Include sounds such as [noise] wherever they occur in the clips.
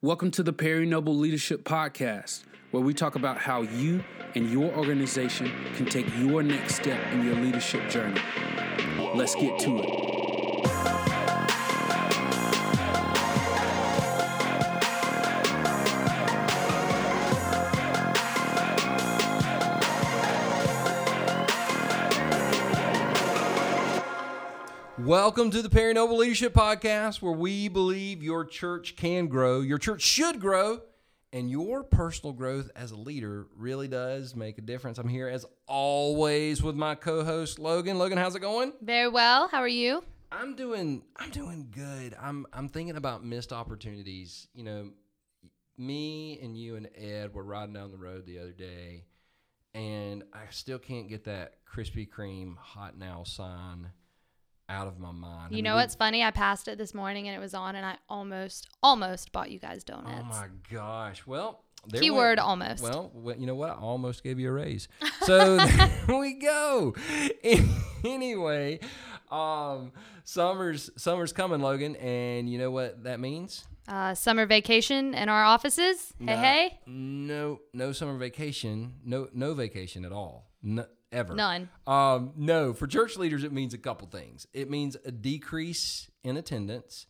Welcome to the Perry Noble Leadership Podcast, where we talk about how you and your organization can take your next step in your leadership journey. Let's get to it. Welcome to the Perry Noble Leadership Podcast, where we believe your church can grow, your church should grow, and your personal growth as a leader really does make a difference. I'm here as always with my co-host Logan. Logan, how's it going? Very well. How are you? I'm doing I'm doing good. I'm I'm thinking about missed opportunities. You know, me and you and Ed were riding down the road the other day, and I still can't get that Krispy Kreme hot now sign out of my mind. I You mean, know we- what's funny? I passed it this morning and it was on, and I almost, almost bought you guys donuts. Oh my gosh. Well, there Keyword went- almost. Well, you know what? I almost gave you a raise. So [laughs] there we go. [laughs] anyway, um, summer's summer's coming, Logan, and you know what that means? Uh, summer vacation in our offices. Hey, No- hey. No, no summer vacation. No, no vacation at all. No, ever. None. Um, no, for church leaders, it means a couple things. It means a decrease in attendance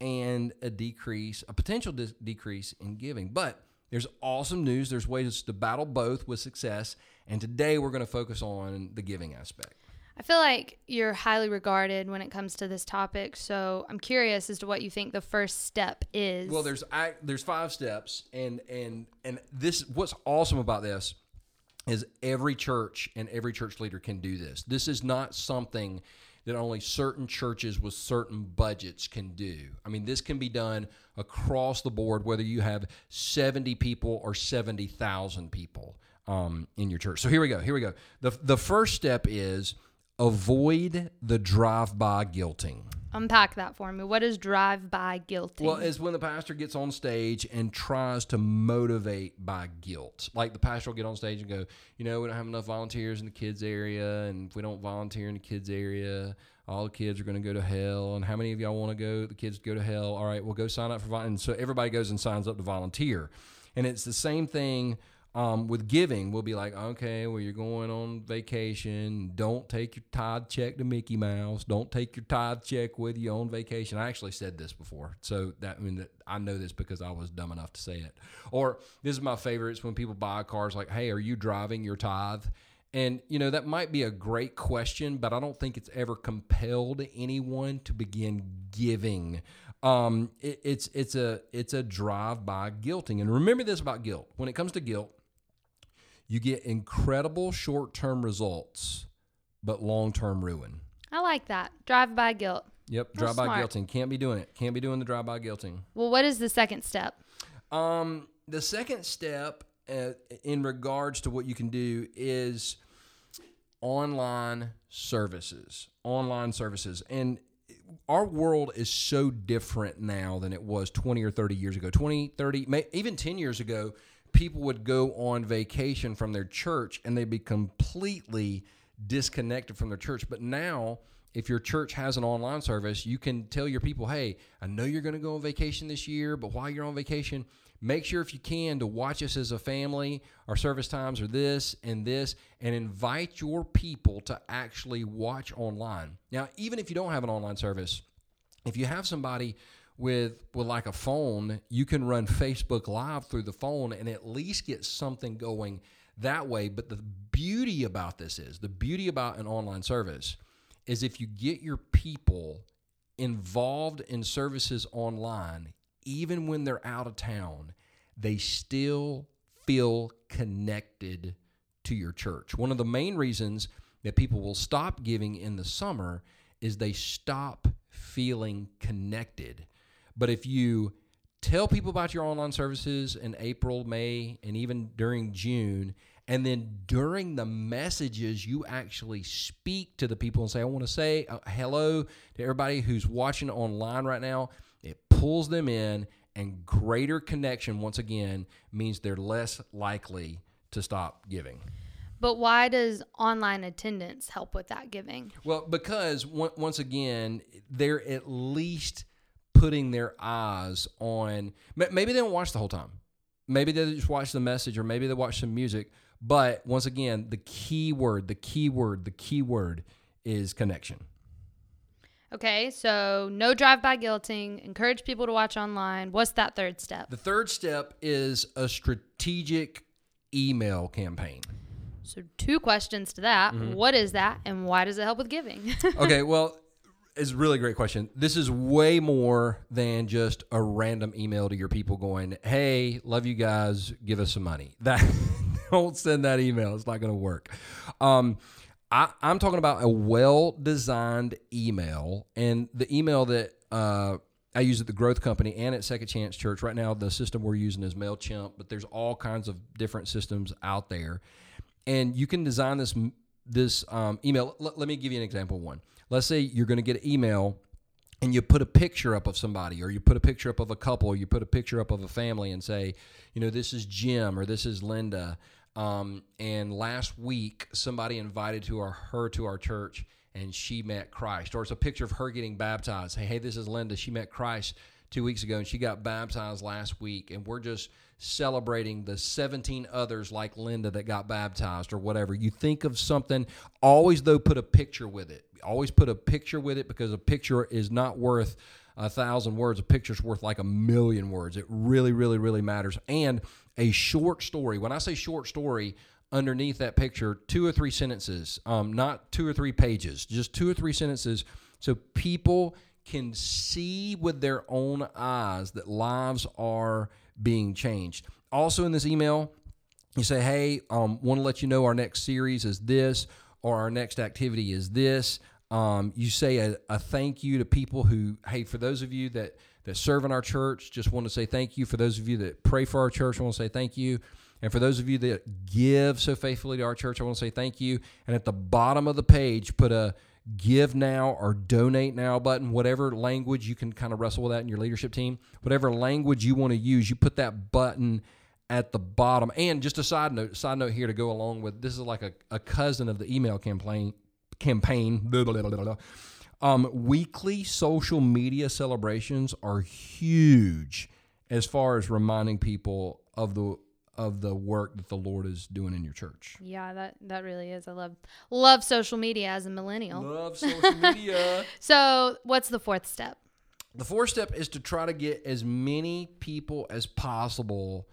and a decrease, a potential dis- decrease in giving. But there's awesome news. There's ways to battle both with success. And today we're going to focus on the giving aspect. I feel like you're highly regarded when it comes to this topic, so I'm curious as to what you think the first step is. Well, there's I, there's five steps, and and and this what's awesome about this is every church and every church leader can do this. This is not something that only certain churches with certain budgets can do. I mean, this can be done across the board, whether you have 70 people or 70,000 people um, in your church. So here we go. Here we go. The, the first step is avoid the drive by guilting. Unpack that for me. What is drive-by guilty? Well, it's when the pastor gets on stage and tries to motivate by guilt. Like the pastor will get on stage and go, you know, we don't have enough volunteers in the kids area, and if we don't volunteer in the kids area, all the kids are going to go to hell. And how many of y'all want to go? The kids go to hell. All right, well, go sign up for volunteer. And so everybody goes and signs up to volunteer. And it's the same thing um, with giving. We'll be like, okay, well, you're going on vacation. Don't take your tithe check to Mickey Mouse. Don't take your tithe check with you on vacation. I actually said this before, so that I mean that I know this because I was dumb enough to say it. Or this is my favorite. It's when people buy cars, like, hey, are you driving your tithe? And you know that might be a great question, but I don't think it's ever compelled anyone to begin giving. Um, it, it's it's a it's a drive by guilting. And remember this about guilt: when it comes to guilt, you get incredible short term results, but long term ruin. I like that. Drive-by guilt. Yep, drive by guilting. Can't be doing it. Can't be doing the drive by guilting. Well, what is the second step? Um, the second step uh, in regards to what you can do is online services. Online services. And our world is so different now than it was 20 or 30 years ago. 20, 30, may, even 10 years ago, people would go on vacation from their church and they'd be completely disconnected from their church. But now, if your church has an online service, you can tell your people, hey, I know you're going to go on vacation this year, but while you're on vacation, make sure if you can to watch us as a family. Our service times are this and this, and invite your people to actually watch online. Now, even if you don't have an online service, if you have somebody with with like a phone, you can run Facebook Live through the phone and at least get something going that way. But the beauty about this is the beauty about an online service is if you get your people involved in services online, even when they're out of town, they still feel connected to your church. One of the main reasons that people will stop giving in the summer is they stop feeling connected. But if you tell people about your online services in April, May, and even during June, and then during the messages, you actually speak to the people and say, I want to say uh, hello to everybody who's watching online right now. It pulls them in, and greater connection, once again, means they're less likely to stop giving. But why does online attendance help with that giving? Well, because on- once again, they're at least putting their eyes on. Maybe they don't watch the whole time. Maybe they just watch the message, or maybe they watch some music. But once again, the key word, the key word, the key word is connection. Okay, so no drive-by guilting. Encourage people to watch online. What's that third step? The third step is a strategic email campaign. So two questions to that. Mm-hmm. What is that, and why does it help with giving? [laughs] okay, well, it's a really great question. This is way more than just a random email to your people going, "Hey, love you guys, give us some money." [laughs] That don't send that email; it's not going to work. Um, I, am talking about a well-designed email, and the email that uh, I use at the Growth Company and at Second Chance Church. Right now, the system we're using is Mailchimp, but there's all kinds of different systems out there, and you can design this this um, email. L- let me give you an example. One. Let's say you're going to get an email and you put a picture up of somebody or you put a picture up of a couple or you put a picture up of a family and say you know this is jim or this is linda um, and last week, somebody invited to our, her to our church, and she met Christ. Or it's a picture of her getting baptized. Hey, hey, this is Linda. She met Christ two weeks ago, and she got baptized last week. And we're just celebrating the 17 others like Linda that got baptized or whatever. You think of something, always though, put a picture with it. Always put a picture with it because a picture is not worth a thousand words. A picture's worth like a million words. It really, really, really matters. And a short story. When I say short story, underneath that picture, two or three sentences, um, not two or three pages, just two or three sentences, so people can see with their own eyes that lives are being changed. Also, in this email, you say, "Hey, um, want to let you know our next series is this, or our next activity is this." Um, you say a, a thank you to people who, hey, for those of you that that serve in our church, just want to say thank you. For those of you that pray for our church, I want to say thank you. And for those of you that give so faithfully to our church, I want to say thank you. And at the bottom of the page, put a give now or donate now button, whatever language you can kind of wrestle with that in your leadership team, whatever language you want to use, you put that button at the bottom. And just a side note, side note here to go along with this is like a, a cousin of the email campaign campaign. Blah, blah, blah, um, weekly social media celebrations are huge as far as reminding people of the of the work that the Lord is doing in your church. Yeah, that that really is. I love love social media as a millennial. Love [laughs] social media. so, what's the fourth step? The fourth step is to try to get as many people as possible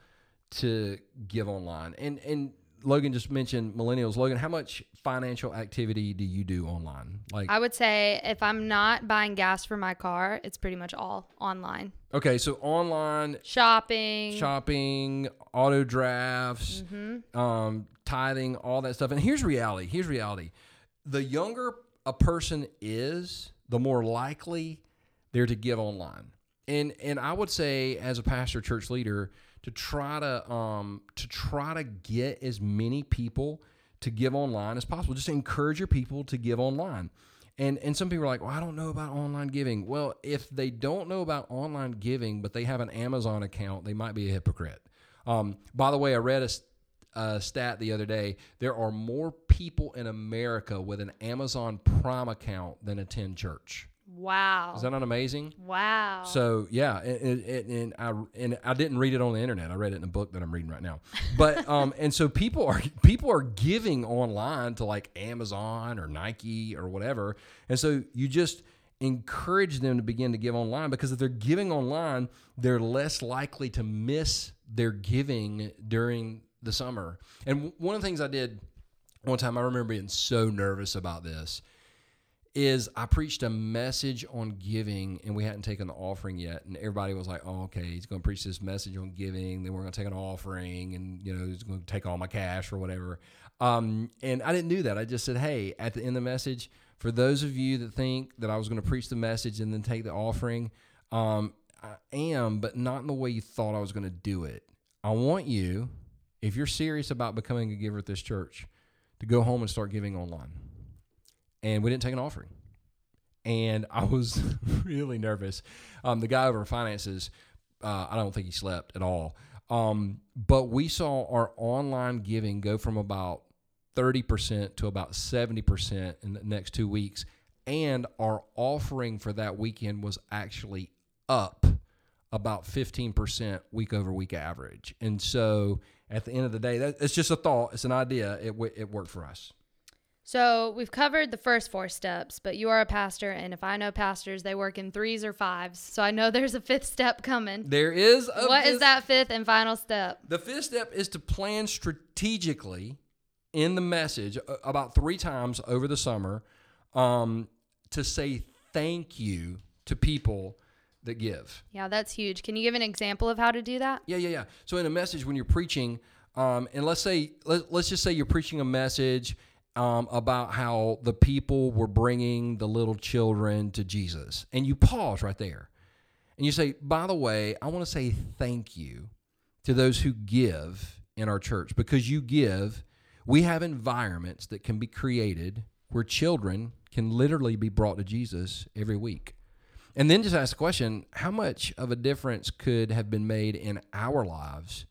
to give online. And and Logan just mentioned millennials. Logan, how much financial activity do you do online? Like I would say if I'm not buying gas for my car, it's pretty much all online. Okay, so online shopping, shopping, auto drafts, mm-hmm. um, tithing, all that stuff. And here's reality. Here's reality. The younger a person is, the more likely they're to give online. And and I would say as a pastor, church leader, to try to um, to try to get as many people to give online as possible. Just encourage your people to give online. And and some people are like, well, I don't know about online giving. Well, if they don't know about online giving, but they have an Amazon account, they might be a hypocrite. Um, by the way, I read a, a stat the other day. There are more people in America with an Amazon Prime account than attend church. Wow. Is that not amazing? Wow. So yeah, and, and, and, I and I didn't read it on the internet. I read it in a book that I'm reading right now. But [laughs] um, and so people are people are giving online to like Amazon or Nike or whatever, and so you just encourage them to begin to give online because if they're giving online, they're less likely to miss their giving during the summer. And one of the things I did one time, I remember being so nervous about this is I preached a message on giving and we hadn't taken the offering yet. And everybody was like, oh, okay, he's going to preach this message on giving. Then we're going to take an offering and, you know, he's going to take all my cash or whatever. Um, and I didn't do that. I just said, hey, at the end of the message, for those of you that think that I was going to preach the message and then take the offering, um, I am, but not in the way you thought I was going to do it. I want you, if you're serious about becoming a giver at this church, to go home and start giving online and we didn't take an offering. And I was [laughs] really nervous. Um, the guy over finances, uh, I don't think he slept at all. Um, but we saw our online giving go from about 30% to about 70% in the next two weeks. And our offering for that weekend was actually up about 15% week over week average. And so at the end of the day, that, it's just a thought, it's an idea. It, it worked for us. So we've covered the first four steps, but you are a pastor, and if I know pastors, they work in threes or fives. So I know [laughs] there's a fifth step coming. There is a What is fifth- that fifth and final step? The fifth step is to plan strategically in the message uh, about three times over the summer um, to say thank you to people that give. Yeah, that's huge. Can you give an example of how to do that? Yeah, yeah, yeah. So in a message, when you're preaching, um, and let's say let, let's just say you're preaching a message um, about how the people were bringing the little children to Jesus, and you pause right there, and you say, "By the way, I want to say thank you to those who give in our church because you give. We have environments that can be created where children can literally be brought to Jesus every week." And then just ask the question how much of a difference could have been made in our lives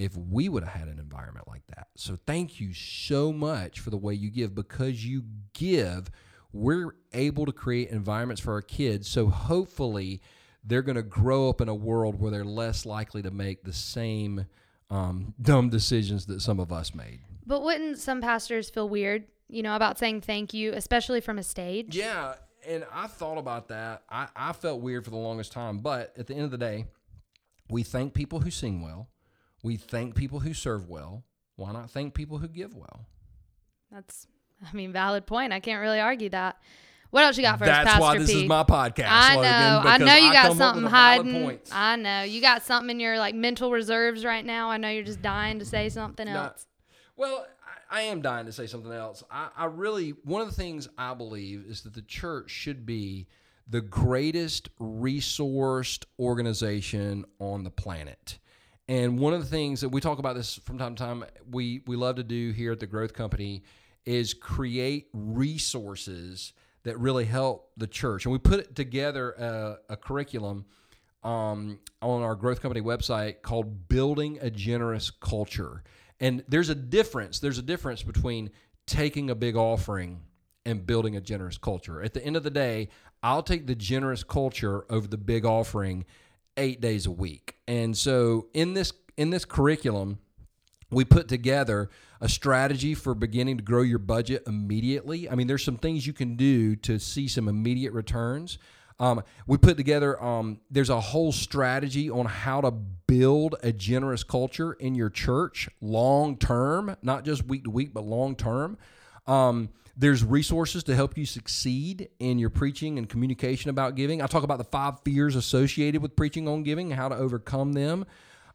if we would have had an environment like that? So, thank you so much for the way you give. Because you give, we're able to create environments for our kids. So, hopefully, they're going to grow up in a world where they're less likely to make the same um, dumb decisions that some of us made. But wouldn't some pastors feel weird, you know, about saying thank you, especially from a stage? Yeah, and I thought about that. I, I felt weird for the longest time, but at the end of the day, we thank people who sing well. We thank people who serve well. Why not thank people who give well? That's, I mean, valid point. I can't really argue that. What else you got for us, That's Pastor why this P? is my podcast. I Logan, know. I know you got something hiding. I know. You got something in your like mental reserves right now. I know you're just dying to say something Not- else. Well, I, I am dying to say something else. I, I really, one of the things I believe is that the church should be the greatest resourced organization on the planet. And one of the things that we talk about this from time to time, we, we love to do here at the Growth Company is create resources that really help the church. And we put together a, a curriculum um, on our growth company website called building a generous culture and there's a difference there's a difference between taking a big offering and building a generous culture at the end of the day i'll take the generous culture over the big offering eight days a week and so in this in this curriculum we put together a strategy for beginning to grow your budget immediately. I mean, there's some things you can do to see some immediate returns. Um, we put together, um, there's a whole strategy on how to build a generous culture in your church long term, not just week to week, but long term. Um, there's resources to help you succeed in your preaching and communication about giving. I talk about the five fears associated with preaching on giving, and how to overcome them.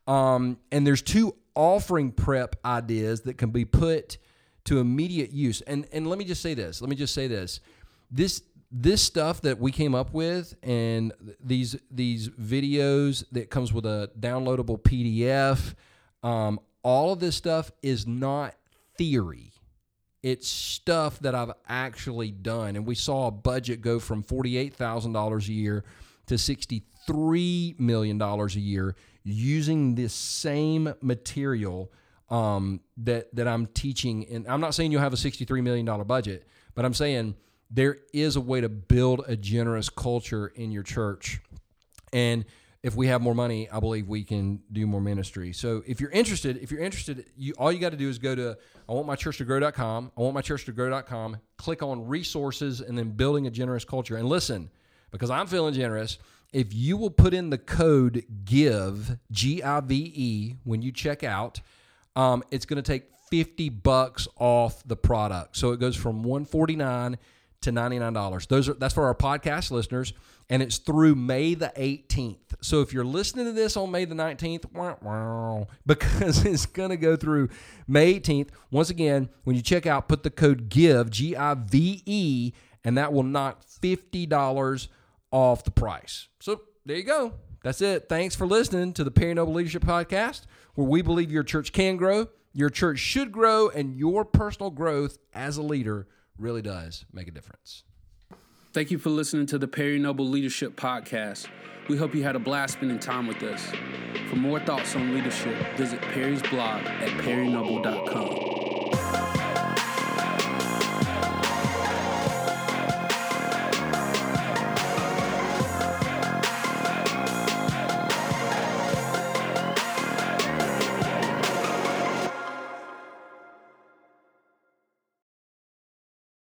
Um, and there's two offering prep ideas that can be put to immediate use. And and let me just say this. Let me just say this. This this stuff that we came up with and these these videos that comes with a downloadable PDF, um, all of this stuff is not theory. It's stuff that I've actually done. And we saw a budget go from $48,000 a year to $63 million a year using this same material um, that, that I'm teaching. And I'm not saying you'll have a $63 million budget, but I'm saying there is a way to build a generous culture in your church. And if we have more money, I believe we can do more ministry. So if you're interested, if you're interested, you all you got to do is go to I want my church to grow.com. I want my church to grow.com. Click on resources and then building a generous culture. And listen, because I'm feeling generous, if you will put in the code GIVE, G I V E, when you check out, um, it's going to take 50 bucks off the product. So it goes from 149 to $99. Those are that's for our podcast listeners and it's through May the 18th. So if you're listening to this on May the 19th, wah, wah, [laughs] because it's going to go through May 18th. Once again, when you check out, put the code GIVE, G I V E, and that will knock $50 off the price. So there you go. That's it. Thanks for listening to the Perry Noble Leadership Podcast, where we believe your church can grow, your church should grow, and your personal growth as a leader really does make a difference. Thank you for listening to the Perry Noble Leadership Podcast. We hope you had a blast spending time with us. For more thoughts on leadership, visit Perry's blog at perrynoble.com.